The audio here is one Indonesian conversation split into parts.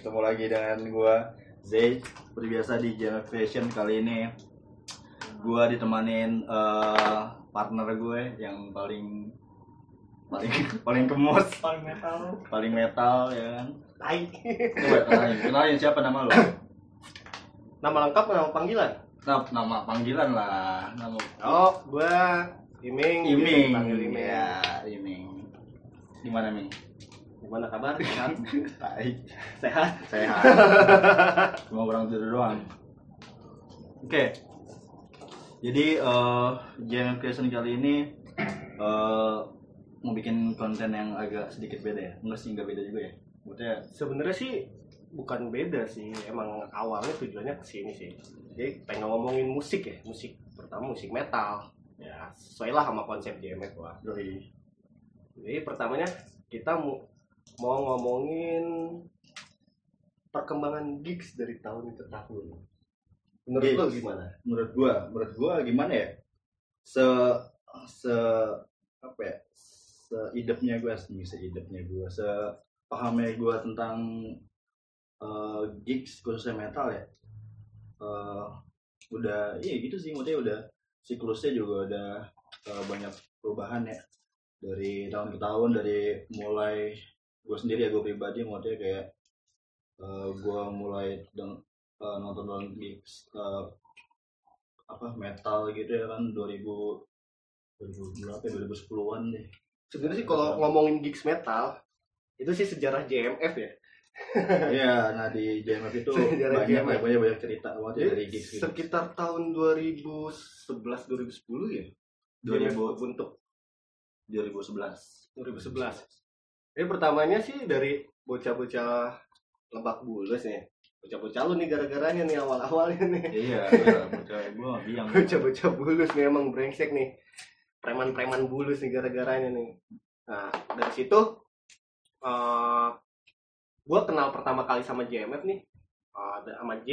Ketemu lagi dengan gua Zay. Seperti biasa di Jam Fashion kali ini gua ditemanin eh, partner gue yang paling paling paling kemus, paling metal paling metal ya kan. tai Coba kenalin, kenalin siapa nama lo? nama lengkap nama panggilan Nah, nama panggilan lah, nama oh gua Iming Iming. panggil Iming Ya, Iming. Gimana Ming? Gimana kabar sehat Baik. sehat Sehat. Cuma kurang tidur doang. Oke. Jadi eh Jam Creation kali ini eh mau bikin konten yang agak sedikit beda ya. Enggak sih, enggak beda juga ya. Maksudnya sebenarnya sih bukan beda sih emang awalnya tujuannya ke sini sih jadi pengen ngomongin musik ya musik pertama musik metal ya sesuai lah sama konsep JMF gua doi. jadi pertamanya kita mau mau ngomongin perkembangan gigs dari tahun ke tahun menurut Gigs. lo gimana menurut gua, menurut gua gimana ya? Se se apa ya? Seidepnya gua sih, seidepnya gua, se pahamnya gua tentang eh, gigs khususnya metal ya. Eh, udah iya gitu sih maksudnya udah siklusnya juga udah eh, banyak perubahan ya dari tahun ke tahun dari mulai gue sendiri ya gue pribadi maksudnya kayak eh, gue mulai deng- eh, nonton nonton gigs eh, apa metal gitu ya kan 2000 2000 berapa ya 2010-an deh. Sebenarnya sih kalau ngomongin gigs metal itu sih sejarah JMF ya. Iya, nah di JMF itu Sejarah banyak JMF. ya, banyak banyak cerita banget ya dari gigs gitu. sekitar tahun 2011 2010 ya? 2000 JMF bentuk. 2011. 2011 ini pertamanya sih dari bocah-bocah lebak bulus nih. Bocah-bocah lu nih gara-garanya nih awal-awalnya nih. Iya, iya, bocah gue biang. bocah-bocah bulus nih emang brengsek nih. Preman-preman bulus nih gara-garanya nih. Nah dari situ eh gue kenal pertama kali sama JMF nih. Eh, sama J.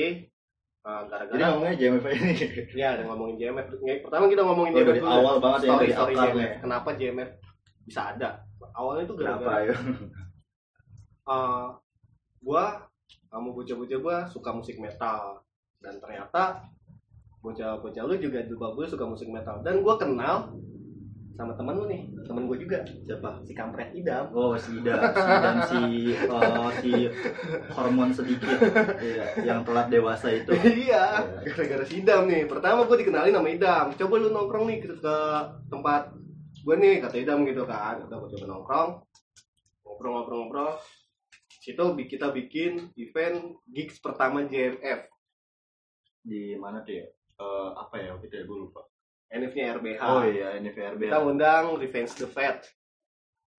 Eh, Jadi gara-gara ngomongnya JMF ini. ya ada ngomongin JMF Ya, pertama kita ngomongin JMF dari dulu awal banget ya, story dari story. JMF kenapa JMF bisa ada. Awalnya tuh Kenapa gara-gara ya? eh gua kamu bocah-bocah gua suka musik metal. Dan ternyata bocah-bocah lu juga juga gue suka musik metal. Dan gua kenal sama temen lu nih. Temen gue juga. Siapa? si kampret idam. Oh, si Ida, si dan si eh, si hormon sedikit. Iya, yang telat dewasa itu. iya gara-gara si idam nih. Pertama gue dikenalin sama idam. Coba lu nongkrong nih ke, ke tempat gue nih kata idam gitu kan udah gue coba nongkrong ngobrol-ngobrol-ngobrol situ kita bikin event gigs pertama JMF Di mana tuh ya? Eh, apa ya? Kita ya gue lupa. NF-nya RBH Oh iya, ini VRB. kita undang Revenge the Fat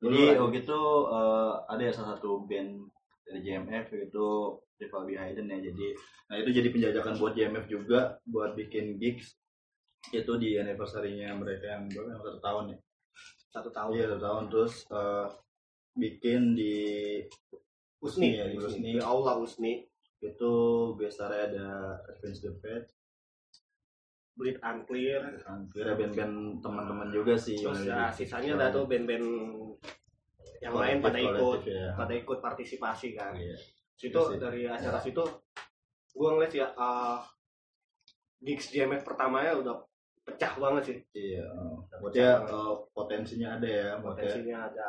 Jadi Dulu waktu itu eh, ada ya salah satu band dari JMF itu Rival Behind ya. Jadi nah itu jadi penjajakan buat JMF juga buat bikin gigs itu di anniversary-nya mereka yang berapa satu tahun ya. Satu tahun Iya satu tahun terus eh, bikin di Usni Iya, di Usni. aula Usni itu biasanya ada Advance the Fate, Bleed Unclear ada band-band teman-teman juga sih. terus ya sisanya ada tuh band-band yang lain pada ikut ya. pada ikut partisipasi kan Iya. situ sih. dari acara situ gua ngeliat ya uh, gigs JMF pertamanya udah pecah banget sih Iya. Maksudnya eh, potensinya ada ya. Maksudnya potensinya ada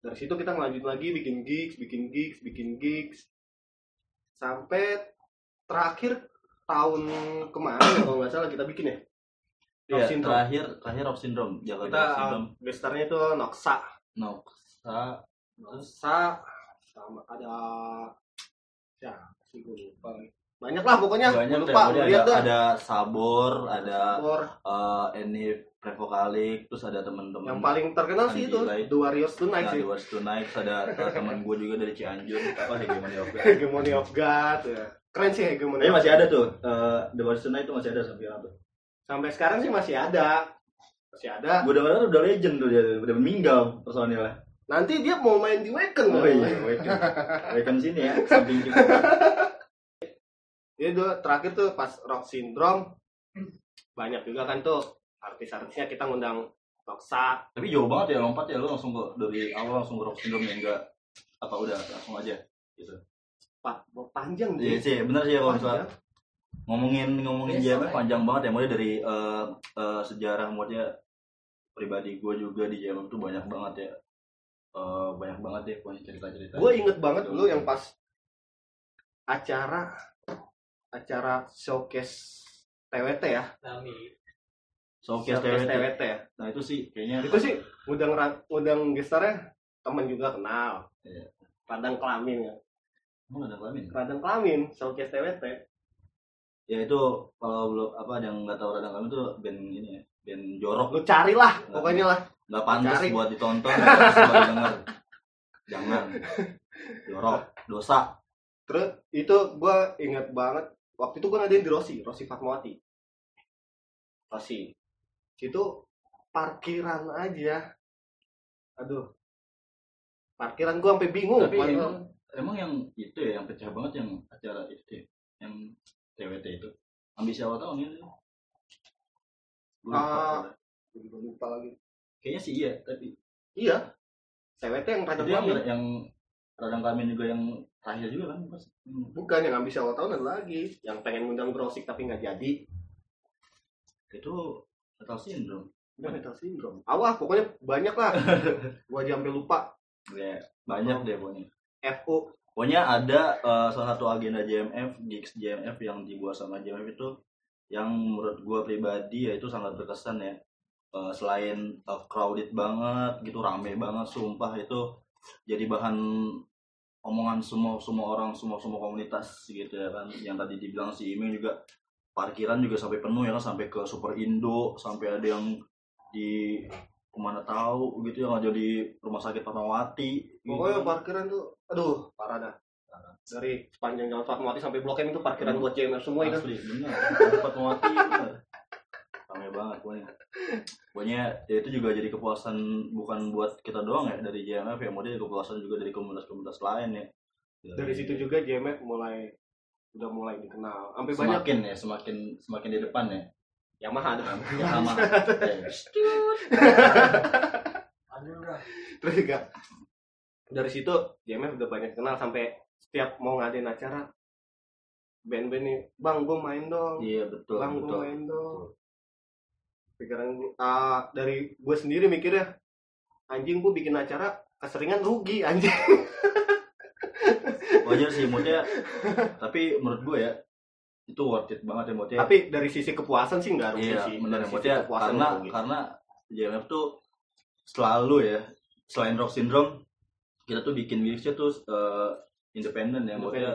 dari situ kita ngelanjut lagi bikin gigs bikin gigs bikin gigs sampai terakhir tahun kemarin kalau nggak salah kita bikin ya Rock Iya, Syndrome. terakhir terakhir Rock Syndrome. Jakarta kita Rock Syndrome. itu Noxa Noxa. Noxa sama ada ya sih gue lupa banyak lah pokoknya banyak lupa pokoknya lihat ada, dah ada Sabor, ada Or, eh Enif Revokalik, terus ada teman-teman yang paling terkenal sih itu. The Warriors Tonight Nah, sih di Wars Tonight, ada teman gue juga dari Cianjur, apa Hegemony of God. Hegemony of God ya. keren sih Hegemony Tapi masih ada tuh, eh, The Wars Tonight itu masih ada sampai sekarang tuh. sampai sekarang sih masih ada masih ada Gue dengar udah legend tuh dia, udah meninggal personilnya. nanti dia mau main di Wacken Oh iya, Waken. Waken sini ya, samping kita. Jadi dulu terakhir tuh pas Rock Syndrome banyak juga kan tuh artis-artisnya kita ngundang Noxa Tapi jauh banget ya lompat ya, lu langsung ke, dari awal langsung ke Rock Syndrome ya, enggak apa udah langsung aja gitu. Pak, panjang iya sih bener sih kalau misalnya ngomongin ngomongin Besok, JMF ya. panjang banget ya mulai dari eh, eh, sejarah maksudnya pribadi gue juga di JMF tuh banyak banget ya. Eh, banyak banget deh pokoknya cerita-cerita Gue inget banget dulu yang pas acara acara showcase TWT ya. Nami. showcase Showcase TWT TWT ya. nah itu sih kayaknya Itu sih ngundang ra- ngundang gestarnya temen juga kenal. Iya. Radang kelamin ya. emang ada kelamin Radang kelamin showcase TWT. ya itu kalau belum apa yang nggak tahu radang kelamin tuh band ini ya band jorok Lu carilah pokoknya lah. nggak pantas Cari. buat ditonton nggak pantas buat didengar jangan jorok dosa Terus itu gue inget banget waktu itu gue ngadain di Rossi, Rossi Fatmawati. Rossi. Situ parkiran aja. Aduh. Parkiran gue sampai bingung. Tapi emang, emang yang itu ya yang pecah banget yang acara itu ya, yang TWT itu ambisi awal tahun Gua lupa, Ah. soalnya. Gua juga lupa lagi. kayaknya sih iya tapi Iya. TWT yang radang itu yang yang radang kelamin juga yang terakhir juga kan pas Hmm. Bukan yang ambisi awal tahun ada lagi. Yang pengen ngundang Grosik tapi nggak jadi. itu metal syndrome Udah metal syndrome. Awah pokoknya banyak lah. gue aja sampai lupa. ya banyak deh pokoknya FU. pokoknya ada eh, salah satu agenda JMF gigs JMF yang dibuat sama JMF itu yang menurut gua pribadi ya itu sangat berkesan ya Eh, selain eh, crowded banget gitu rame banget sumpah itu jadi bahan omongan semua semua orang semua semua komunitas gitu ya kan yang tadi dibilang si Iming juga parkiran juga sampai penuh ya kan sampai ke Super Indo sampai ada yang di ke mana tahu gitu yang ada di rumah sakit Fatmawati gitu. Pokoknya parkiran tuh, aduh parah dah. Dari sepanjang jalan Fatmawati sampai Blok M itu parkiran buat JMF semua itu. Asli. Fatmawati banget pokoknya. Pokoknya ya itu juga jadi kepuasan bukan buat kita doang ya dari JMF ya, mau jadi kepuasan juga dari komunitas-komunitas lain ya. Dari situ juga JMF mulai udah mulai dikenal. Sampai banyak semakin ya, semakin semakin di depan ya. Yamaha. Ya. Ya. Aduh dah. Terus juga dari situ JMF udah banyak kenal sampai setiap mau ngadain acara band-band nih, bang gue main dong, Iya betul bang gue main dong. Pikiran ah, dari gue sendiri mikirnya, anjing gue bikin acara keseringan rugi anjing. Wajar sih moodnya. Tapi menurut gue ya itu worth it banget ya moodnya. Tapi dari sisi kepuasan sih nggak rugi Iya, sih. benar Dari ya. kepuasan karena rugi. karena JMF tuh selalu ya selain rock syndrome kita tuh bikin gigsnya tuh eh, independen ya maksudnya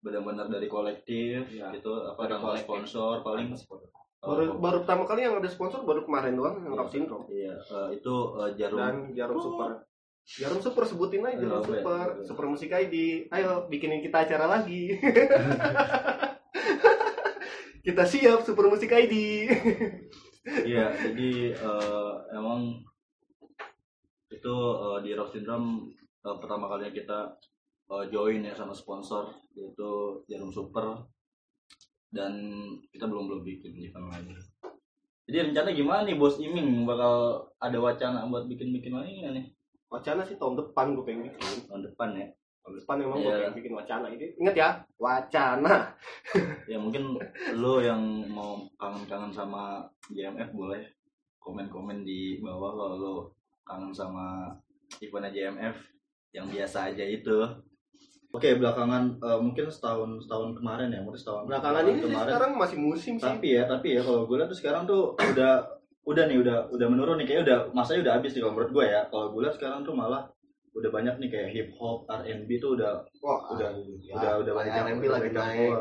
benar-benar dari kolektif Iya. gitu apa Dari sponsor paling baru eh, baru pertama kali yang ada sponsor baru kemarin doang yang Rock Syndrome iya eh, itu eh, jarum dan Jarum Super. Jarum Super sebutin aja Jarum ya? Super, Super Musik ID. Ayo bikinin kita acara lagi. kita siap Super Musik ID. iya jadi eh, emang itu eh, di rock syndrome eh, pertama kalinya kita eh, join ya sama sponsor yaitu jarum super dan kita belum belum bikin event lagi jadi rencana gimana nih bos iming bakal ada wacana buat bikin bikin lagi nggak nih Wacana sih tahun depan gue pengen bikin. tahun depan ya Tahun depan memang gue Iya. pengen bikin wacana ini. Ingat ya, wacana. ya mungkin lo yang mau kangen-kangen sama JMF boleh komen-komen di bawah kalau lo kangen sama eventnya JMF yang biasa aja itu Oke belakangan eh, mungkin setahun setahun kemarin ya mungkin setahun Belakangan ini sih sekarang masih musim sih. tapi ya tapi ya kalau gue lihat tuh sekarang tuh udah udah nih udah udah menurun nih kayaknya udah masanya udah habis nih kalau menurut gue ya kalau gue lihat sekarang tuh malah udah banyak nih kayak hip hop R&B tuh udah Wah, udah ya, udah udah banyak R&B lagi naik.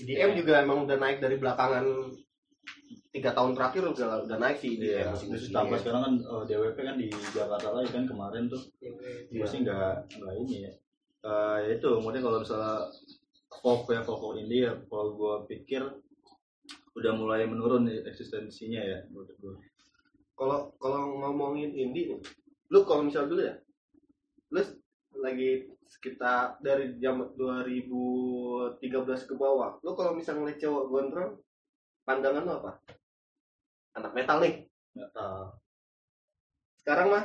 EDM juga emang udah naik dari belakangan tiga tahun terakhir udah udah naik sih EDM Iya, musik terus musik tambah sekarang kan eh, DWP kan di Jakarta lagi kan kemarin tuh Iya. gue sih nggak nggak ini ya Ya itu kemudian kalau misalnya folk ya folk indie ya kalau gue pikir udah mulai menurun eksistensinya ya menurut gue kalau kalau ngomongin indie nih, lu kalau misal dulu ya, lu lagi sekitar dari jam 2013 ke bawah, lu kalau misal ngeliat cowok gondrong, pandangan lu apa? Anak metal nih. Sekarang mah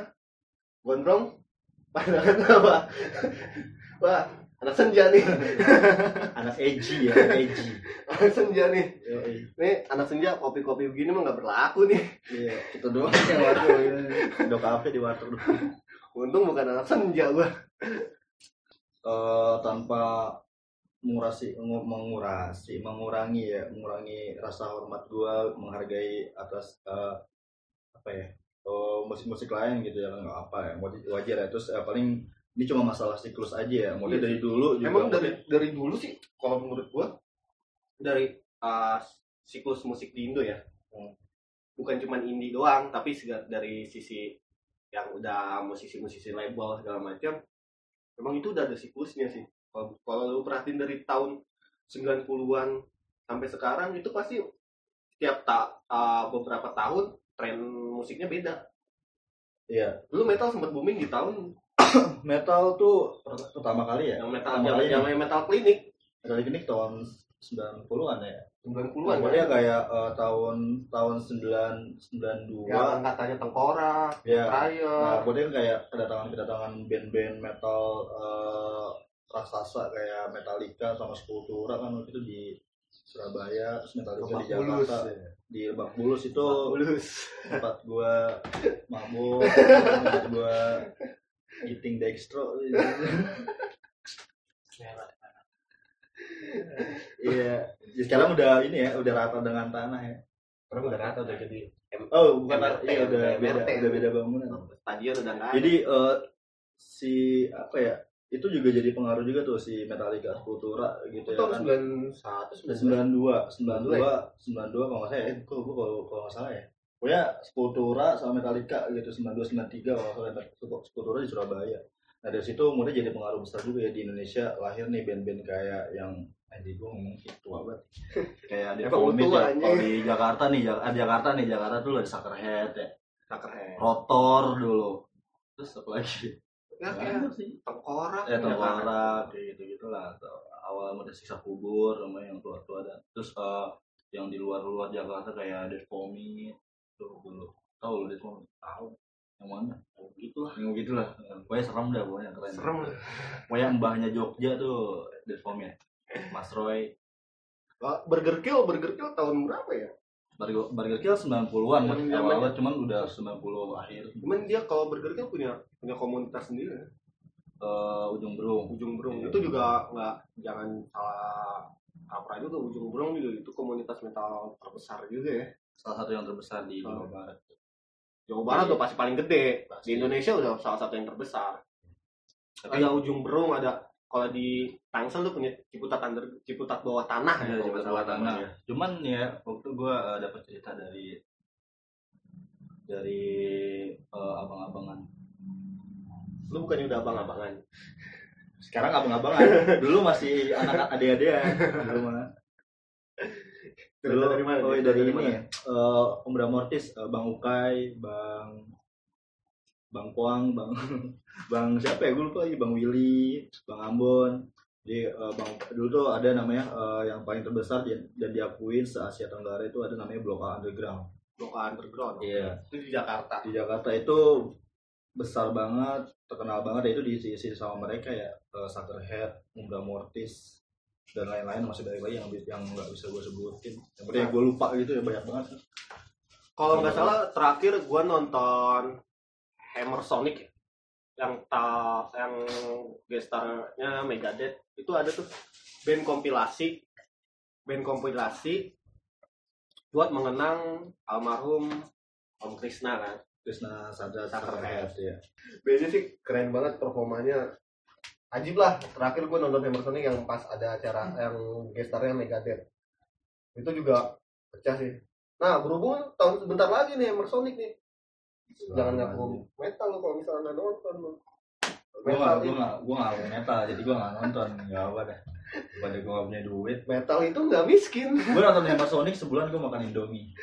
gondrong, Pandangan apa? Wah, anak senja nih. anak edgy ya anak edgy anak senja nih. Yoi. Nih, anak senja kopi-kopi begini mah nggak berlaku nih. iya kita doang yang warteg udah kafe di warteg Untung bukan anak senja gua. eh, tanpa mengurasi ngu- mengurasi mengurangi ya mengurangi rasa hormat gua menghargai atas eh, apa ya eh, musik-musik lain gitu ya nggak apa ya wajar wajar ya terus eh, paling ini cuma masalah siklus aja ya mulai Iya. dari dulu juga Emang dari dari dulu sih kalau menurut gua dari uh, siklus musik di Indo ya. Bukan cuman indie doang, tapi dari sisi yang udah musisi-musisi label segala macam. Memang itu udah ada siklusnya sih. Kalau kalau lu perhatiin dari tahun 90-an sampai sekarang itu pasti setiap ta- uh, beberapa tahun tren musiknya beda. iya Dulu metal sempat booming di tahun metal tuh per- pertama kali ya yang metal Pertama yang, yang metal klinik metal ini tahun 90-an ya 90-an Pokoknya kan. kayak eh, tahun tahun 9 92 Yang angkatannya tengkorak, ya Raya, Nah, kemudian kayak kedatangan-kedatangan band-band metal eh, raksasa kayak Metallica sama Sepultura kan waktu itu di Surabaya, terus Metallica di Lebak Bulus. Jakarta. Di Lebak Bulus itu Bulus. tempat gua mabuk, tempat gua eating dextro. Iya, ya, sekarang udah ini ya, udah rata dengan tanah ya. Orang udah rata udah jadi M- Oh, bukan MRT, iya udah udah beda, MRT. udah beda bangunan. stadion udah nggak. Jadi eh, si apa ya? Itu juga jadi pengaruh juga tuh si Metallica Sepultura gitu itu ya kan. 91 92 92 92 92 kalau nggak salah ya. Eh, gua kalau kalau nggak salah ya. Pokoknya Sepultura sama Metallica gitu 92 93 kalau salah Sepultura di Surabaya. Nah dari situ kemudian jadi pengaruh besar juga ya di Indonesia. Lahir nih band-band kayak yang Anjir gue ngomong tua banget. Kayak ada Vomit tua, ya. Kalau di Jakarta nih Jak- ah, Jakarta nih Jakarta tuh ada Suckerhead ya. Suckerhead. Rotor dulu. Terus apa lagi? Ya Nggak kayak ada tengkorak. ya tengkorak kayak gitu gitulah atau awal mode siksa kubur sama yang tua tua dan terus eh, yang di luar luar Jakarta kayak Dead Vomit tuh dulu tahu lu Vomit tahu yang mana. Oh, gitulah yang gitulah pokoknya serem dah pokoknya keren. Serem. pokoknya mbahnya Jogja tuh Vomit Mas Roy. Wah, Burger Kill, Burger Kill tahun berapa ya? Burger, Burger Kill 90-an Yang awal zamannya- awal cuman udah 90 akhir. Cuman dia kalau Burger Kill punya punya komunitas sendiri ya. eh, ujung berung. Ujung Berung. Iya. itu juga nggak jangan salah apa juga Ujung Berung juga itu komunitas metal terbesar juga ya. Salah satu yang terbesar di Jawa Oh. Barat Jawa Barat Iya. udah pasti paling gede. Pasti. Di Indonesia udah salah satu yang terbesar. tapi Ada ujung berung, ada kalau di Tangsel tuh punya Ciputat under, Ciputat bawah tanah ya kalau coba nggak bawah tanah cuman ya waktu gua eh, dapat cerita dari dari eh, abang-abangan Lu bukannya udah abang-abangan. sekarang abang-abangan dulu masih anak adik-adikan dulu mah dulu Cerita dari mana? oh dari dari ini mana? ya eh, Om Bram Mortis eh, Bang Ukai Bang Bang Poang Bang Bang siapa ya gue lupa lagi Bang Willy Bang Ambon jadi eh, Bang dulu tuh ada namanya eh, yang paling terbesar di- dan diakuin se Asia Tenggara itu ada namanya Blok A Underground Blok A underground. Iya. Itu di Jakarta. di Jakarta itu besar banget terkenal banget itu diisi sama mereka ya uh, Suckerhead, Umbra Mortis dan lain-lain masih banyak lagi yang yang nggak bisa gue sebutin. Yang penting gue lupa gitu ya banyak banget. Kalau nggak salah terakhir gua nonton Hammer Sonic yang ta yang gestarnya Megadeth. Itu ada tuh band kompilasi band kompilasi buat mengenang almarhum Om Krishna kan. Krishna Sadra. Suckerhead ya bandnya sih keren banget performanya ajib lah terakhir gue nonton Hammer Sonic yang pas ada acara yang gestarnya Megadeth. Itu juga pecah sih. Nah berhubung tahun sebentar lagi nih Hammer Sonic nih. Jangan ngaku metal lo kalau misalnya nonton lo gue nggak gue nggak gue mau metal jadi gue nggak nonton. Nggak apa dah pada gue nggak punya duit. Metal itu nggak miskin. Gue nonton Hammer Sonic sebulan gue makan Indomie.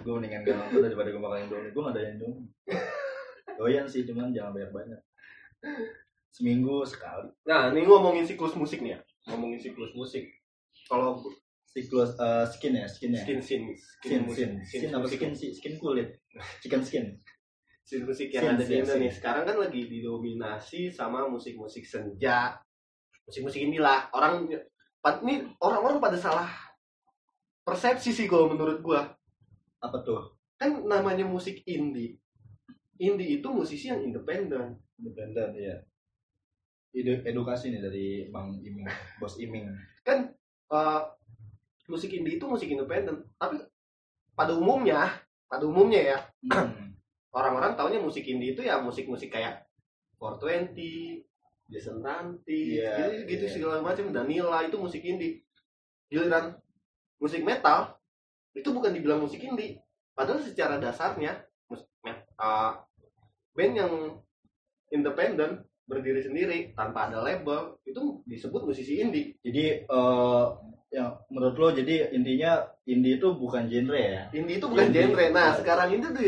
Gue mendingan gak nonton daripada gue makan Indomie. Gue nggak ada Indomie. Doyan sih cuman jangan banyak banyak seminggu sekali. Nah ini ngomongin siklus musik nih ya. Ngomongin siklus musik. Kalau siklus eh, skin ya skin ya. Skin skin skin musik. skin. Skin apa skin sih? Skin kulit. Chicken skin. Scene musik yang ada di Indonesia. sekarang kan lagi didominasi sama musik-musik senja. Musik-musik inilah. Orang ini orang-orang pada salah persepsi sih kalau menurut gua. Apa tuh? Kan namanya musik indie. Indie itu musisi yang independen. Independen ya Ide- edukasi nih dari bang Iming bos Iming Eh, musik indie itu musik independen tapi pada umumnya pada umumnya ya Hmm. orang-orang taunya musik indie itu ya musik-musik kayak 420, Jason Ranti, Iya, gitu, gitu iya. segala macam Danila itu musik indie. Giliran musik metal itu bukan dibilang musik indie, padahal secara dasarnya mus- met- uh, band yang independen berdiri sendiri tanpa ada label itu disebut musisi indie. jadi eh yang menurut lo jadi intinya indie itu bukan genre ya Indie itu bukan Indie. genre. Nah, sekarang ini tuh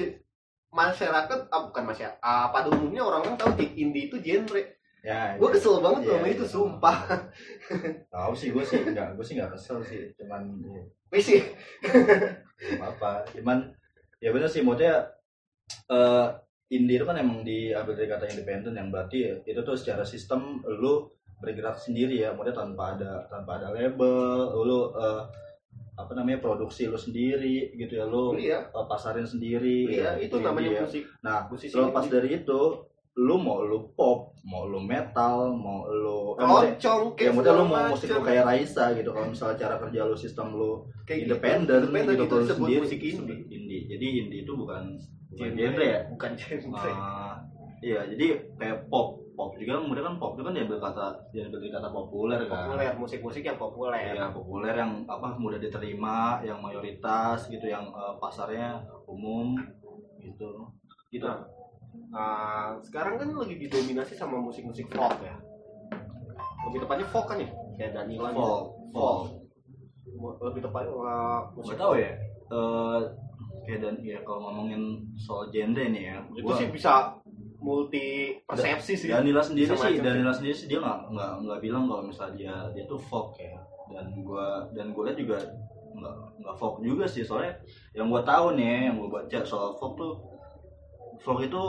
masyarakat ah, bukan masyarakat ah, pada umumnya orang-orang tahu indie itu genre. ya Gue kesel banget Iya, sama itu, iya. sumpah. tahu sih gue sih enggak gue sih nggak kesel sih cuman ya, sih. apa cuman ya bener sih maksudnya eh indie itu kan emang diambil dari kata independen yang berarti itu tuh secara sistem lu bergerak sendiri ya maksudnya tanpa ada tanpa ada label lu eh, apa namanya produksi lu sendiri gitu ya lu Iya, eh, pasarin sendiri iya ya, itu indie namanya ya. musik. nah musisi indie. dari itu lu mau lu pop mau lu metal mau lu eh, maksudnya- Keroncong ya model lu mau musik lu kayak Raisa gitu kalau misalnya cara kerja lu sistem lu Kayak gitu. independen gitu itu kalau lu disebut sendiri musik indie. indie jadi indie itu bukan bukan Genre. ya Bukan genre. Ah, iya jadi kayak pop pop juga kemudian kan pop itu kan diambil kata diambil dari kata populer kan populer, musik-musik yang populer. yang populer yang apa mudah diterima yang mayoritas gitu yang eh, pasarnya umum gitu gitu Nah, Ah, sekarang kan lagi didominasi sama musik-musik folk ya. Lebih tepatnya folk kan ya? Kayak Danila gitu. folk folk. Lebih tepatnya uh, musik tahu ya. Eh kayak dan ya kalau ngomongin soal genre nih ya itu gua- sih bisa multi persepsi sih. Danila sendiri sih Danila sendiri sih dia nggak nggak nggak bilang kalau misalnya dia dia tuh folk ya. Dan gua dan gua lihat juga nggak nggak folk juga sih. Soalnya yang gua tahu nih yang gua baca soal folk tuh folk itu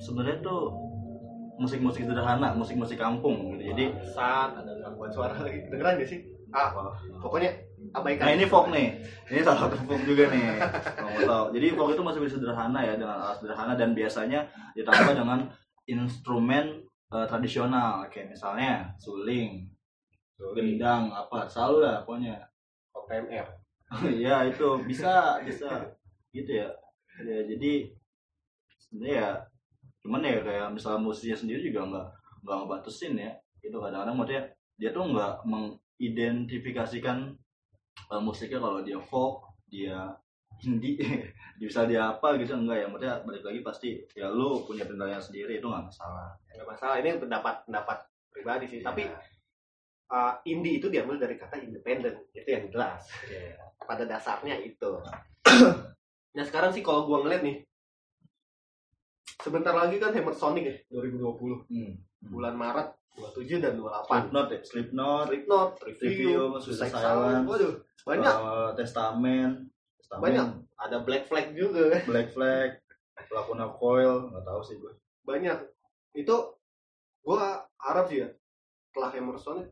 sebenarnya tuh musik-musik sederhana musik-musik kampung gitu. Jadi saat ada gangguan suara lagi. Kedengeran gak sih? Ah pokoknya abaikan Nah ini folk nih, ini salah satu folk juga nih. Kalau mau tahu. Jadi folk itu masih bisa sederhana ya dengan alat sederhana. Dan biasanya ditambah dengan instrumen eh, tradisional. Kayak misalnya suling, gendang apa, selalu lah pokoknya. OPMR Iya itu. Bisa bisa. Gitu ya. ya. Jadi sebenarnya ya cuman ya kayak misalnya musiknya sendiri juga nggak nggak ngebatasin ya. Itu kadang-kadang maksudnya dia tuh nggak mengidentifikasikan eh, musiknya kalau dia folk dia indie bisa dia apa gitu enggak ya. Maksudnya balik lagi pasti ya lu punya penilaian sendiri itu nggak masalah. Nggak masalah ini pendapat pendapat pribadi sih. Tapi Ya, uh, indie itu diambil dari kata independen itu yang jelas. Ya. pada dasarnya itu. Nah sekarang sih kalau gua ngeliat nih sebentar lagi kan Hammer Sonic ya 2020 hmm. bulan Maret 27 dan 28 Slipknot ya Slipknot. Slipknot, Review, Review, Suicide Silence. Waduh banyak. Eh, Testament Testament. Banyak. ada Black Flag juga. Kan Black Flag Lacuna Coil nggak tahu sih gue banyak. Itu gua harap sih ya setelah Hammer Sonic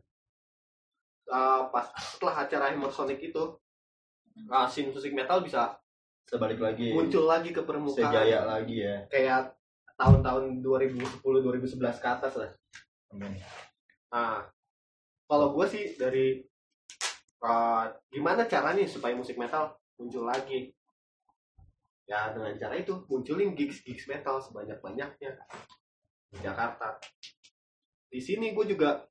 uh, pas setelah acara Hammer Sonic itu uh, scene musik metal bisa sebalik lagi. muncul lagi ke permukaan. Sejaya lagi ya. Kayak tahun-tahun 2010 2011 ke atas lah. Amin. nah kalau gue sih dari uh, gimana caranya supaya musik metal muncul lagi? Ya dengan cara itu munculin gigs gigs metal sebanyak banyaknya di Jakarta. Di sini gue juga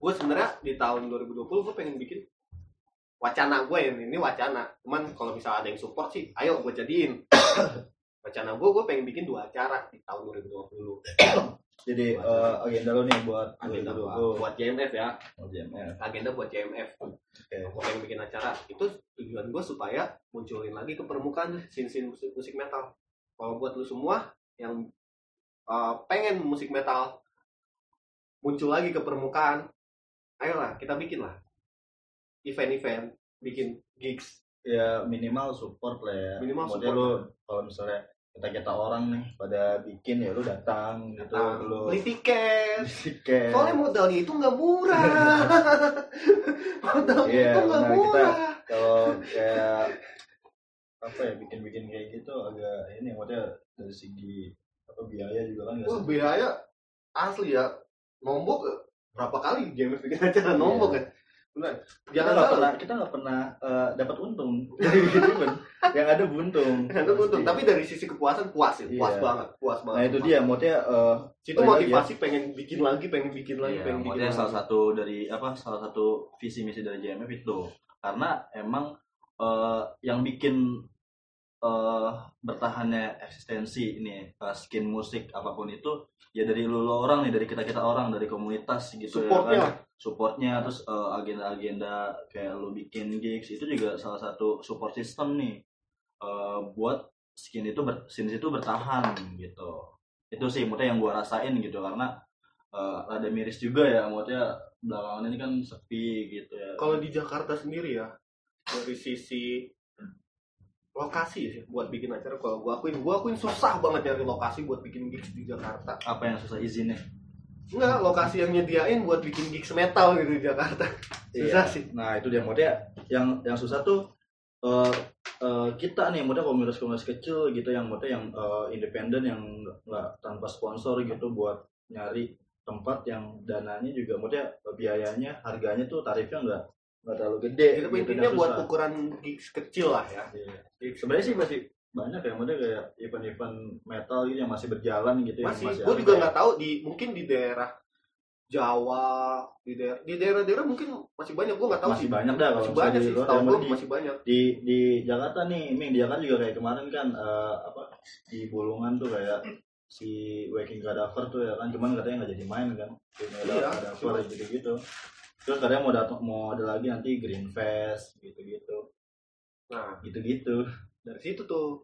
gue sebenarnya di tahun 2020 gue pengen bikin wacana gue ini ini wacana. Cuman kalau misalnya ada yang support sih ayo gue jadiin wacana gue gue pengen bikin dua acara di tahun 2020 jadi eh, agenda lo nih buat agenda 2020 buat JMF ya. Oh, JMF. agenda buat JMF Oke. gue pengen bikin acara. Itu tujuan gue supaya munculin lagi ke permukaan sin-sin musik, musik metal. Kalau buat lu semua yang uh, pengen musik metal muncul lagi ke permukaan ayolah kita bikin lah. Event-event bikin gigs ya minimal support lah ya. Minimal Maksudnya support. lu kalau misalnya kita kita orang nih pada bikin ya lu datang gitu lu beli tiket. tiket. Soalnya modalnya itu nggak murah. Modalnya Iya, itu nggak benar, kita- murah. kalau kayak apa ya bikin-bikin kayak gitu agak ini maksudnya dari segi apa biaya juga kan nggak sih biaya asli ya. Nombok berapa kali game bikin acara nombok kan benar. Kita jangan nggak pernah kita nggak pernah eh, dapat untung. Dari event yang ada buntung. Itu untung, tapi dari sisi kepuasan puas ya, puas Iya. banget, puas banget. nah itu dia. Maksudnya eh, Itu motivasi pengen bikin lagi, pengen bikin lagi, Iya, pengen bikin lagi. salah satu dari apa salah satu visi misi dari JMF itu. Karena emang eh, yang bikin eh, bertahannya eksistensi ini eh, skin musik apa pun itu ya dari lu, lu orang nih dari kita kita orang dari komunitas gitu Supportnya. ya kan supportnya terus eh, agenda-agenda kayak lu bikin gigs itu juga salah satu support system nih eh, buat skin itu ber, skin itu bertahan gitu. Itu sih maksudnya yang gua rasain gitu karena eh, rada miris juga ya maksudnya belakangan ini kan sepi gitu ya. Kalau di Jakarta sendiri ya, dari sisi lokasi sih buat bikin acara kalau gua akuin. Gua akuin susah banget nyari lokasi buat bikin gigs di Jakarta. Apa yang susah izinnya? Enggak lokasi yang nyediain buat bikin gigs metal gitu di Jakarta. Susah Iya. sih. Nah itu dia. Maksudnya yang yang susah tuh eh eh, kita nih maksudnya komunitas-komunitas kecil gitu yang maksudnya yang eh, independen yang nggak tanpa sponsor gitu buat nyari tempat yang dananya juga maksudnya biayanya harganya tuh tarifnya nggak nggak terlalu gede itu gitu, intinya buat susah. ukuran gigs kecil lah ya. Iya. Sebenarnya sih masih banyak ya maksudnya kayak event-event metal gitu yang masih berjalan gitu masih, yang gue juga nggak tahu di mungkin di daerah Jawa di daerah di daerah-daerah mungkin masih banyak. Gue nggak tahu masih sih. banyak dah masih banyak sih luar, tahu yang gue masih banyak. di di Jakarta nih, Ming di Jakarta juga kayak kemarin kan eh, apa di Bulungan tuh kayak si Waking Cadaver tuh ya kan cuman katanya nggak jadi main kan Waking Iya, Cadaver gitu gitu terus katanya mau datang mau ada lagi nanti Green Fest gitu gitu nah. Gitu gitu dari situ tuh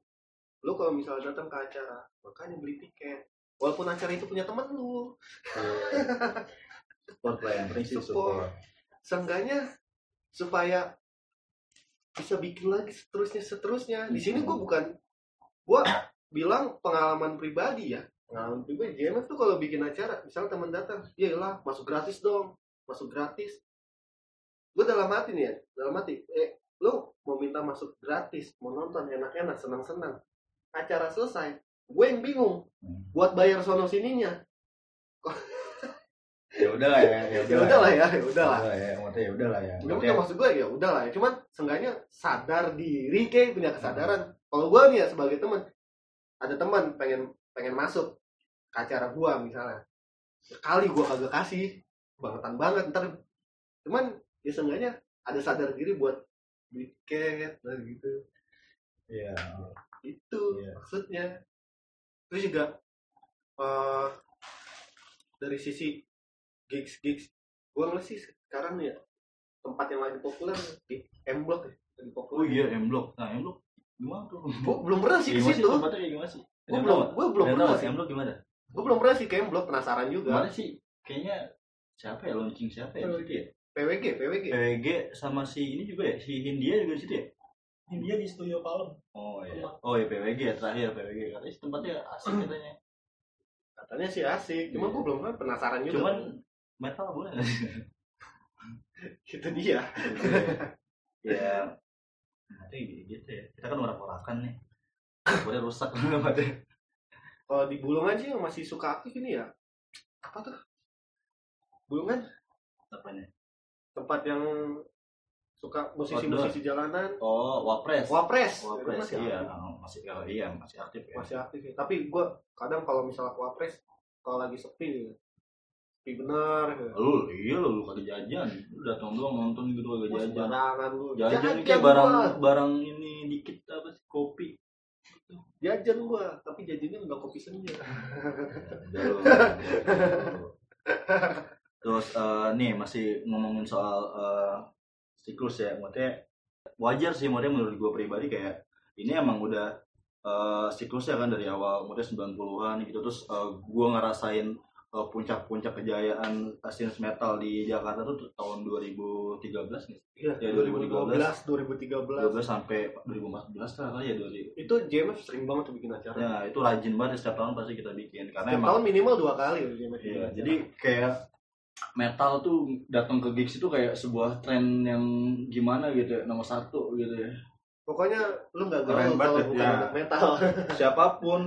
lu kalau misalnya datang ke acara makanya beli tiket. Walaupun acara itu punya temen lu. Support lah yang penting sih Support. support. Seenggaknya supaya bisa bikin lagi seterusnya seterusnya. Di sini gue bukan gue bilang pengalaman pribadi ya. Pengalaman pribadi JMF tuh kalau bikin acara? Misalnya teman datang ya lah masuk gratis dong masuk gratis gue dalam hati nih ya dalam hati eh lu mau minta masuk gratis mau nonton enak-enak senang-senang acara selesai gue yang bingung Hmm. buat bayar sono sininya ya udah lah ya ya ya udah lah ya ya udah lah ya maksudnya ya ya Ya Maksudnya- maksud gue ya udah lah ya. Cuman seenggaknya sadar diri kayak punya kesadaran. Kalau gue nih ya sebagai teman ada teman pengen pengen masuk ke acara gue misalnya. Sekali gue kagak kasih bangetan banget ntar cuman ya seenggaknya ada sadar diri buat beli tiket dan gitu. Iya. itu Iya. maksudnya. Terus juga eh dari sisi gigs gigs gue ngeliat sih sekarang ya tempat yang lagi populer di M Block ya lagi oh populer iya M Block nah M Block gimana tuh? Gue belum pernah sih ke Gimana situ. tempatnya kayak gimana sih? Gue belum gue belum pernah sih. M Block gimana? Gue belum pernah sih ke M Block penasaran juga. Kemarin sih? Kayaknya siapa ya? Launching siapa ya? Ya? PWG PWG PWG sama si ini juga ya? Si Hindia juga di situ ya? India di studio Palem. oh iya. Oh iya PWG ya terakhir PWG katanya tempatnya asik katanya. Katanya sih asik cuman Iya. gue belum pernah penasaran juga. Cuman metal boleh. Itu dia. Ya nanti gitu ya. Kita kan orang-orakan nih. Boleh rusak tempatnya. Kalau di Bulungan sih yang masih suka aktif ini ya? Apa tuh Bulungan apanya tempat yang suka musisi-musisi jalanan oh wapres Wapres wapres Masih iya aktif. oh, masih oh, iya masih aktif ya masih aktif ya. Tapi gue kadang kalau misalnya ke Wapres kalau lagi sepi, sepi bener. ya. lu iya lu lu kagak jajan lu datang doang nonton gitu kagak jajan Sembarangan lu. jajan kayak barang barang ini dikit apa sih kopi jajan gua, tapi jajannya enggak kopi senja. Terus eh, nih masih ngomongin soal eh, siklus ya, maksudnya wajar sih maksudnya menurut gue pribadi kayak ini emang udah eh, siklusnya kan dari awal maksudnya 90-an gitu terus gue ngerasain eh, puncak-puncak kejayaan scene metal di Jakarta tuh tahun 2013 nih. Iya, Ya, 2012, 2013. 2012 sampai 2014 lah kali ya dari Itu JMF sering banget tuh bikin acara. ya itu rajin banget setiap tahun pasti kita bikin karena Setiap emang tahun minimal dua kali JMF. bikin Iya, jadi kayak metal tuh datang ke gigs itu kayak sebuah tren yang gimana gitu ya, nomor satu gitu ya. pokoknya lu nggak Keren banget kalau ya. bukan Ya. metal. Siapa pun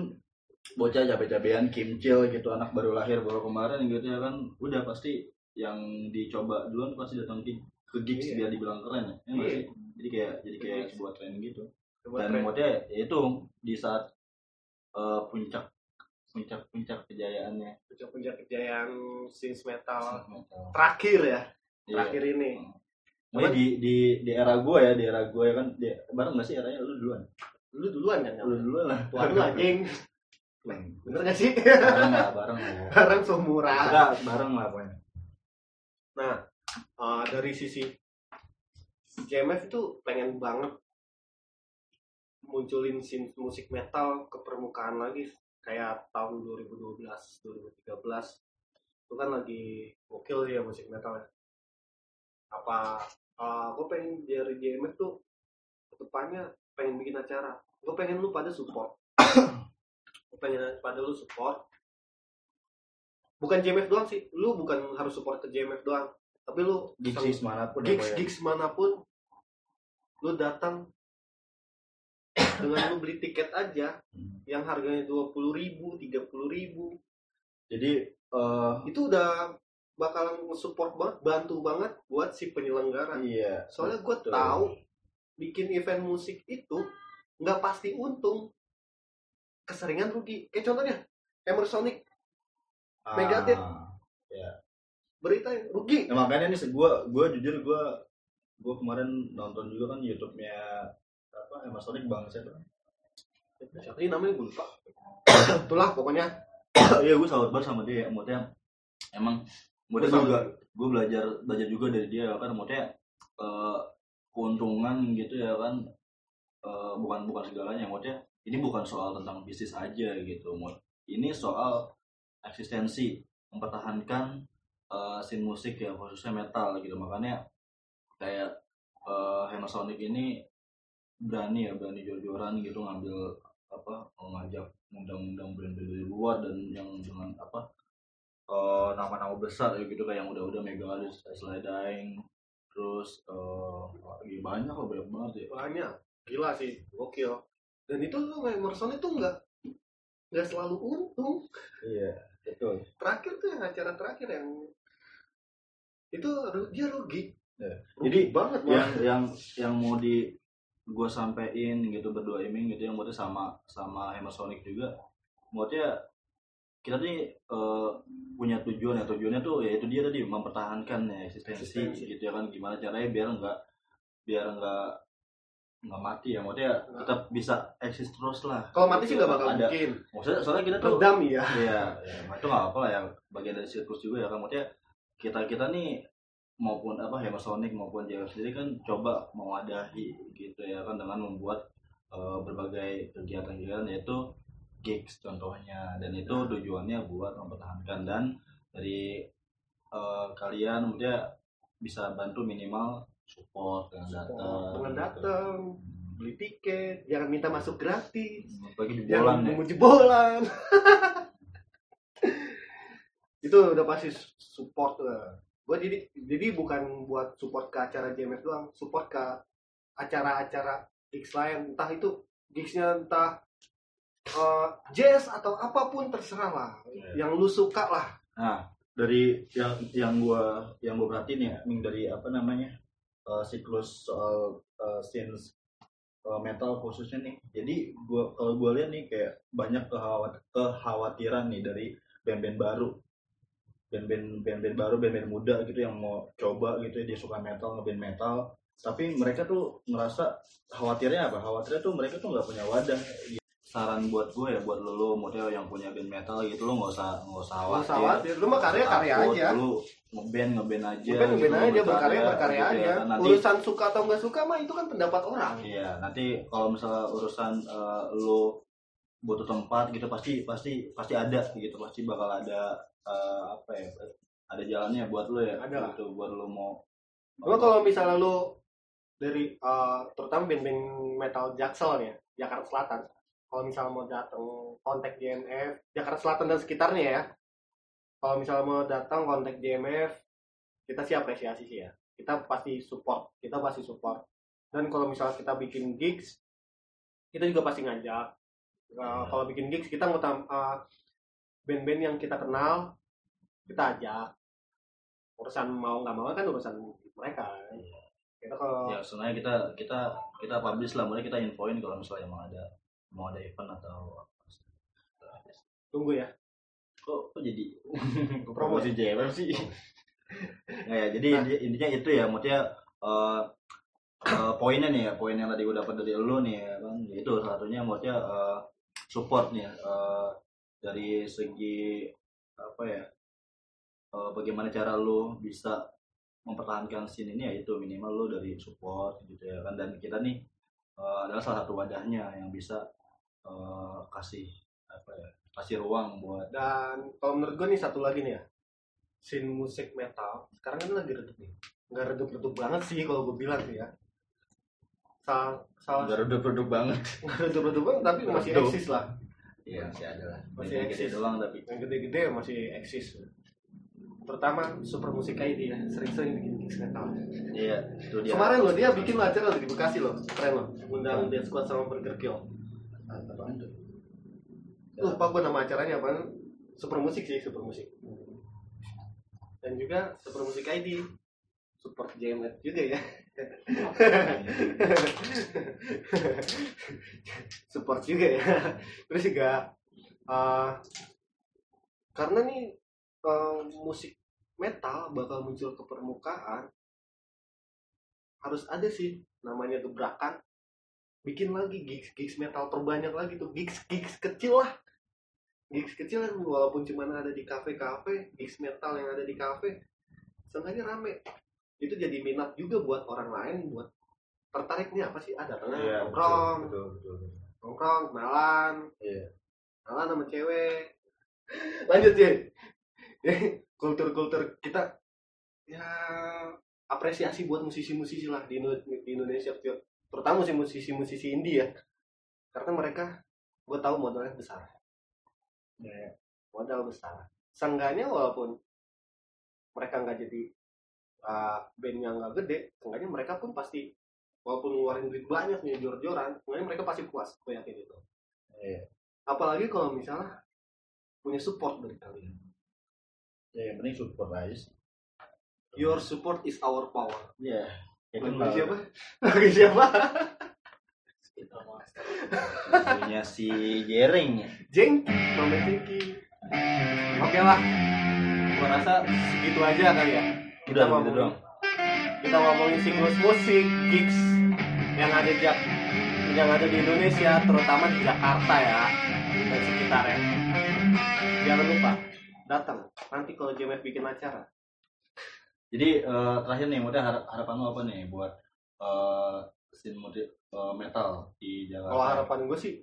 bocah cabe-cabean kimcil gitu anak baru lahir baru kemarin gitu ya kan udah pasti yang dicoba duluan pasti datang ke, ke gigs Iya. biar dibilang keren ya. Ya Iya. Jadi kayak jadi kayak Gigs. sebuah tren gitu. Coba Dan tren. modelnya ya itu di saat eh, puncak puncak puncak kejayaannya puncak-puncak kejayaan scenes metal metal. terakhir ya, Iya. terakhir ini. Pokoknya di di di era gue ya, di era gue ya kan, di, bareng gak sih eranya lu duluan? Lu duluan kan? Lu duluan lah. Tuan lu anjing. Bener gak sih? Bareng lah, bareng lah. Bareng seumuran. Kita bareng lah pokoknya. Nah, eh, dari sisi JMF itu pengen banget munculin scene musik metal ke permukaan lagi kayak tahun 2012 2013 itu kan lagi gokil ya musik metal ya. Apa gue pengen dari JMF tuh ke depannya pengen bikin acara. Gue pengen lu pada support. Gue pengen pada lu support. Bukan JMF doang sih lu bukan harus support ke JMF doang tapi lu Gigs mana pun ya, gigs pokoknya. gigs mana pun lu datang dengan lu beli tiket aja yang harganya dua puluh ribu tiga puluh ribu Jadi eh itu udah bakalan support banget bantu banget buat si penyelenggara iya. soalnya gue tahu bikin event musik itu nggak pasti untung keseringan rugi kayak contohnya Emersonic Ah, Megadeth. ya. berita rugi Nah, makanya nih gue gue jujur gue gue kemarin nonton juga kan YouTube-nya apa Emma Sonic Bang siapa? siapa sih namanya gue lupa itulah pokoknya Iya gue salut banget sama dia. Maksudnya emang gue juga gue belajar belajar juga dari dia kan maksudnya eh, keuntungan gitu ya kan eh, bukan bukan segalanya maksudnya ini bukan soal tentang bisnis aja gitu Mod. ini soal eksistensi mempertahankan eh, scene musik ya khususnya metal gitu makanya kayak eh, Hammersonic ini berani ya berani jor-joran gitu ngambil apa mengajak undang-undang brand-brand dari luar dan yang dengan apa eh, nama-nama besar ya gitu kayak yang udah-udah Megadeth, Slide Dying, terus eh lagi banyak loh banyak banget ya. banyak gila sih gokil dan itu lu Emerson itu nggak nggak selalu untung Iya, betul. terakhir tuh yang acara terakhir yang itu dia rugi Ya. Rugi Jadi, banget Yang malah. yang yang mau di gue sampein gitu berdua iming gitu yang buatnya sama sama Hammersonic juga. Buatnya kita nih eh, punya tujuan ya. Tujuannya tuh ya itu dia tadi mempertahankan ya eksistensi, Eksistensi. gitu ya kan. Gimana caranya biar enggak biar enggak nggak mati ya. Maksudnya tetap bisa eksis terus lah. Kalau mati sih nggak bakal ada mungkin. maksudnya soalnya kita tuh redam ya. Iya, ya, itu nggak apa lah ya. Bagian dari sirkus juga ya kan. Maksudnya kita kita nih maupun apa Hammersonic maupun JF sendiri kan coba mewadahi gitu ya kan dengan membuat eh, berbagai kegiatan-kegiatan yaitu gigs contohnya. Dan itu tujuannya buat mempertahankan dan dari eh, kalian maksudnya bisa bantu minimal support dengan datang dengan gitu. datang beli tiket jangan minta masuk gratis. Bagi jangan jebolan ya? nunggu jebolan. Itu udah pasti support lah gue jadi jadi bukan buat support ke acara JMF doang support ke acara-acara gigs lain entah itu gigsnya entah eh, jazz atau apa pun terserah lah Iya. yang lu suka lah Nah, dari yang yang gua yang gua perhatiin ya, Ming, dari apa namanya eh, siklus soal eh, scenes metal khususnya nih. Jadi gua kalau gua lihat nih kayak banyak kekhawatiran nih dari band-band baru, band-band band-band baru, band-band muda gitu yang mau coba gitu ya dia suka metal ngeband metal. Tapi mereka tuh ngerasa khawatirnya apa? Khawatirnya tuh mereka tuh nggak punya wadah. Saran buat gue ya buat lo, lo model yang punya band metal gitu lo nggak usah nggak usah khawatir usah khawatir lu mah karya-karya takut, aja lu ngeband ngeband aja Bukan ngeband gitu, aja berkarya berkarya gitu ya aja nanti urusan suka atau nggak suka mah itu kan pendapat orang iya nanti kalau misalnya urusan eh, lu butuh tempat gitu pasti pasti pasti ada gitu pasti bakal ada eh, apa ya ada jalannya buat lo ya Ada lah. gitu buat lo mau Cuma kalau misalnya lu dari eh, terutama band-band metal Jaksel nih, ya, Jakarta Selatan. Kalau misalnya mau datang kontak JMF, Jakarta Selatan dan sekitarnya ya. Kalau misalnya mau datang kontak JMF, kita sih apresiasi sih ya. Kita pasti support, kita pasti support. Dan kalau misalnya kita bikin gigs, kita juga pasti ngajak. Nah, kalau bikin gigs kita mau tam- eh, band-band yang kita kenal, kita ajak. Urusan mau nggak mau kan urusan mereka. Kita kalau ya sebenarnya kita kita kita publish lah mulai kita infoin kalau misalnya emang ada mau ada event atau apa. tunggu ya. kok kok jadi Promosi. JMF sih nggak ya jadi inti- intinya itu ya maksudnya eh, eh, poinnya nih ya poin yang tadi gue dapat dari lu nih ya kan itu satunya maksudnya eh, support nih eh, dari segi apa ya eh, bagaimana cara lu bisa mempertahankan scene ini ya itu minimal lu dari support gitu ya kan dan kita nih eh, adalah salah satu wadahnya yang bisa eh, kasih apa ya kasih ruang buat Dan kalau menurut gue nih satu lagi nih ya. Scene musik metal sekarang kan lagi redup nih. Nggak redup-redup banget sih kalau gue bilang sih ya. Salah salah udah redup-redup banget nggak redup-redup banget tapi masih Redup. eksis lah. Iya masih ada lah. Masih eksis. doang tapi. Yang gede-gede masih eksis. Terutama super musik ID ya, sering-sering bikin gigs metal. Iya, itu dia. Kemarin loh dia bikin acara di Bekasi loh, keren loh. Undang Dead Squad sama Burger Kill. Apaan tuh? lupa gue nama acaranya apa super musik sih super musik dan juga super musik ID support JMF juga ya support juga ya. Terus juga eh, karena nih eh, musik metal bakal muncul ke permukaan harus ada sih namanya gebrakan. Bikin lagi gigs gigs metal terbanyak lagi tuh. Gigs gigs kecil lah. Gigs kecil walaupun cuma ada di kafe-kafe gigs metal yang ada di kafe seenggaknya rame itu jadi minat juga buat orang lain buat tertarik nih apa sih? Ada tengah Iya, nongkrong. betul, betul, betul. nongkrong kenalan. Iya. kenalan sama cewek. Lanjut ya kultur-kultur kita ya apresiasi buat musisi-musisi lah di, Indo- di Indonesia terutama sih musisi-musisi indie ya. Karena mereka gue tahu modalnya besar. Iya. modal besar. Seenggaknya walaupun mereka nggak jadi uh, band yang nggak gede seenggaknya mereka pun pasti walaupun ngeluarin duit banyak nih jor-joran seenggaknya mereka pasti puas gue yakin itu Iya. apalagi kalau misalnya punya support dari kalian Ya, yang penting support aja sih. your support is our power. Ya kan lagu siapa lagu siapa. Lagunya si Jering ya. Jeng Mama Jengki oke lah gua rasa segitu aja kali ya Kita gitu ngomongin- doang. kita ngomongin siklus musik gigs yang ada di yang ada di Indonesia terutama di Jakarta ya dan sekitarnya jangan lupa datang nanti kalau JMF bikin acara Jadi eh, terakhir nih, mudah harap, harapan lo apa nih buat eh scene musik eh, metal di Jakarta? kalau harapan gue sih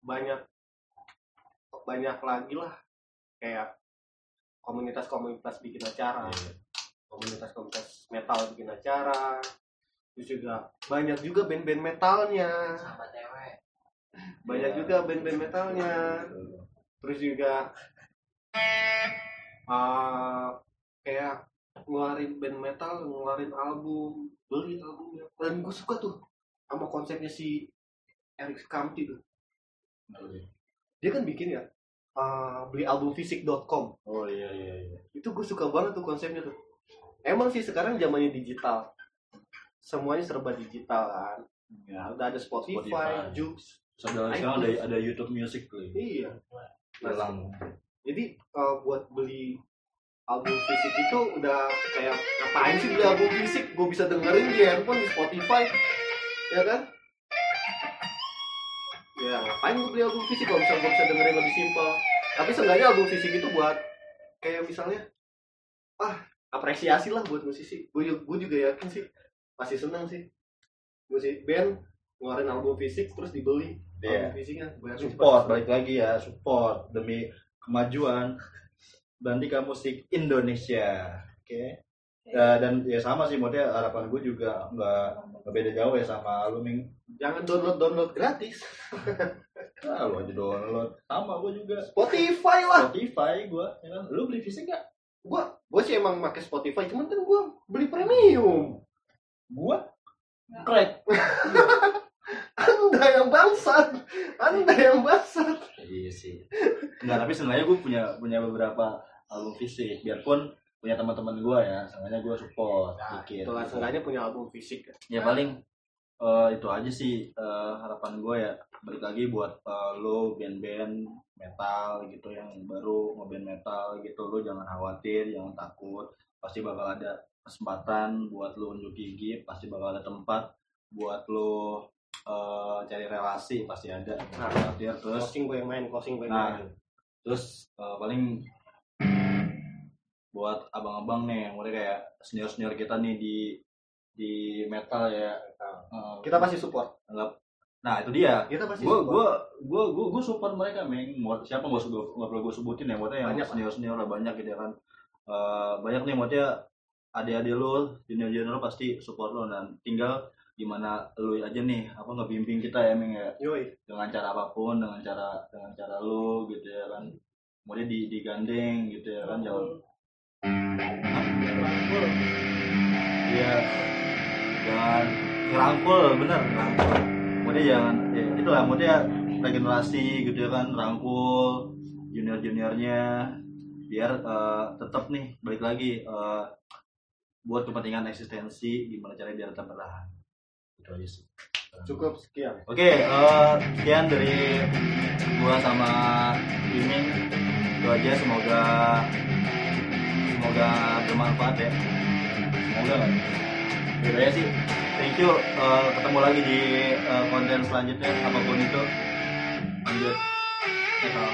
banyak banyak lagi lah kayak komunitas-komunitas bikin acara Iya. Komunitas-komunitas metal bikin acara. Terus juga banyak juga band-band metalnya. Sama cewek. banyak Iya. juga band-band metalnya. Terus juga uh, kayak ngeluarin band metal ngeluarin album. Beli albumnya. Dan gue suka tuh sama konsepnya si Eric Kamti tuh. Dia kan bikin ya uh, beli album fisik.com Oh iya iya iya. itu gue suka banget tuh konsepnya tuh emang sih sekarang zamannya digital. Semuanya serba digital kan? Ya, udah ada Spotify, Spotify. Ada sekarang ada ada YouTube Music tuh. iya. Hilang. jadi uh, buat beli album fisik itu udah kayak ngapain sih beli album fisik? Gue bisa dengerin di handphone di Spotify. Ya kan? Ya ngapain gue beli album fisik? Kalau misalnya gue bisa dengerin lebih simpel. Tapi seenggaknya album fisik itu buat kayak misalnya ah apresiasi lah buat musisi gue juga, gue juga yakin sih pasti seneng sih musik band ngeluarin album fisik terus dibeli Iya. album fisiknya gue yakin sih Support balik lagi ya, support demi kemajuan Berantika Musik Indonesia. Oke. Ya, dan ya sama sih maksudnya harapan gue juga nggak nggak beda jauh ya sama lu Ming. Jangan download download gratis. Ah, lu aja download. Sama gue juga. Spotify lah. Spotify gue, ya kan? Lu beli fisik gak? Gua gua sih emang pakai Spotify, cuman kan gua beli premium. Gua crack. Anda yang bangsat. Anda yang bangsat. Iya sih. Enggak, tapi sebenarnya gue punya punya beberapa album fisik. Biarpun punya teman-teman gue ya, sengaja gue support Nah, dikit. itulah seenggaknya punya album fisik. Ya paling eh, itu aja sih eh, harapan gue ya. Balik lagi buat eh, lo band-band metal gitu yang baru ngeband metal gitu lo jangan khawatir, jangan takut. Pasti bakal ada kesempatan buat lo unjuk gigi, pasti bakal ada tempat buat lo eh, cari relasi pasti ada. Nah. khawatir terus Closing gue yang main, closing gue yang Nah. main. terus eh, paling buat abang-abang nih yang udah kayak senior senior kita nih di di metal ya Eh, Kita pasti support. nah itu dia. Kita pasti gue support. gue gue gue gue support mereka meng. Siapa gue nggak perlu gue sebutin ya maksudnya yang Banyak senior senior lah banyak gitu ya kan. Eh, banyak nih maksudnya adik-adik lo junior junior lo pasti support lo dan tinggal gimana lu aja nih apa ngebimbing kita ya meng ya. Yoi. dengan cara apa pun dengan cara dengan cara lu gitu ya kan. Kemudian di digandeng gitu ya kan jangan. Iya. Jangan ngerangkul bener ngerangkul kemudian jangan ya itulah kemudian regenerasi gitu ya kan rangkul junior juniornya biar eh, tetap nih balik lagi eh, buat kepentingan eksistensi gimana caranya biar tetap bertahan itu aja sih Cukup sekian. Oke, eh, sekian dari gua sama Iming. Itu aja semoga semoga bermanfaat ya. Semoga lah. Gitu ya sih. Thank you. Eh, ketemu lagi di eh, konten selanjutnya apa pun itu. Lanjut. Ya.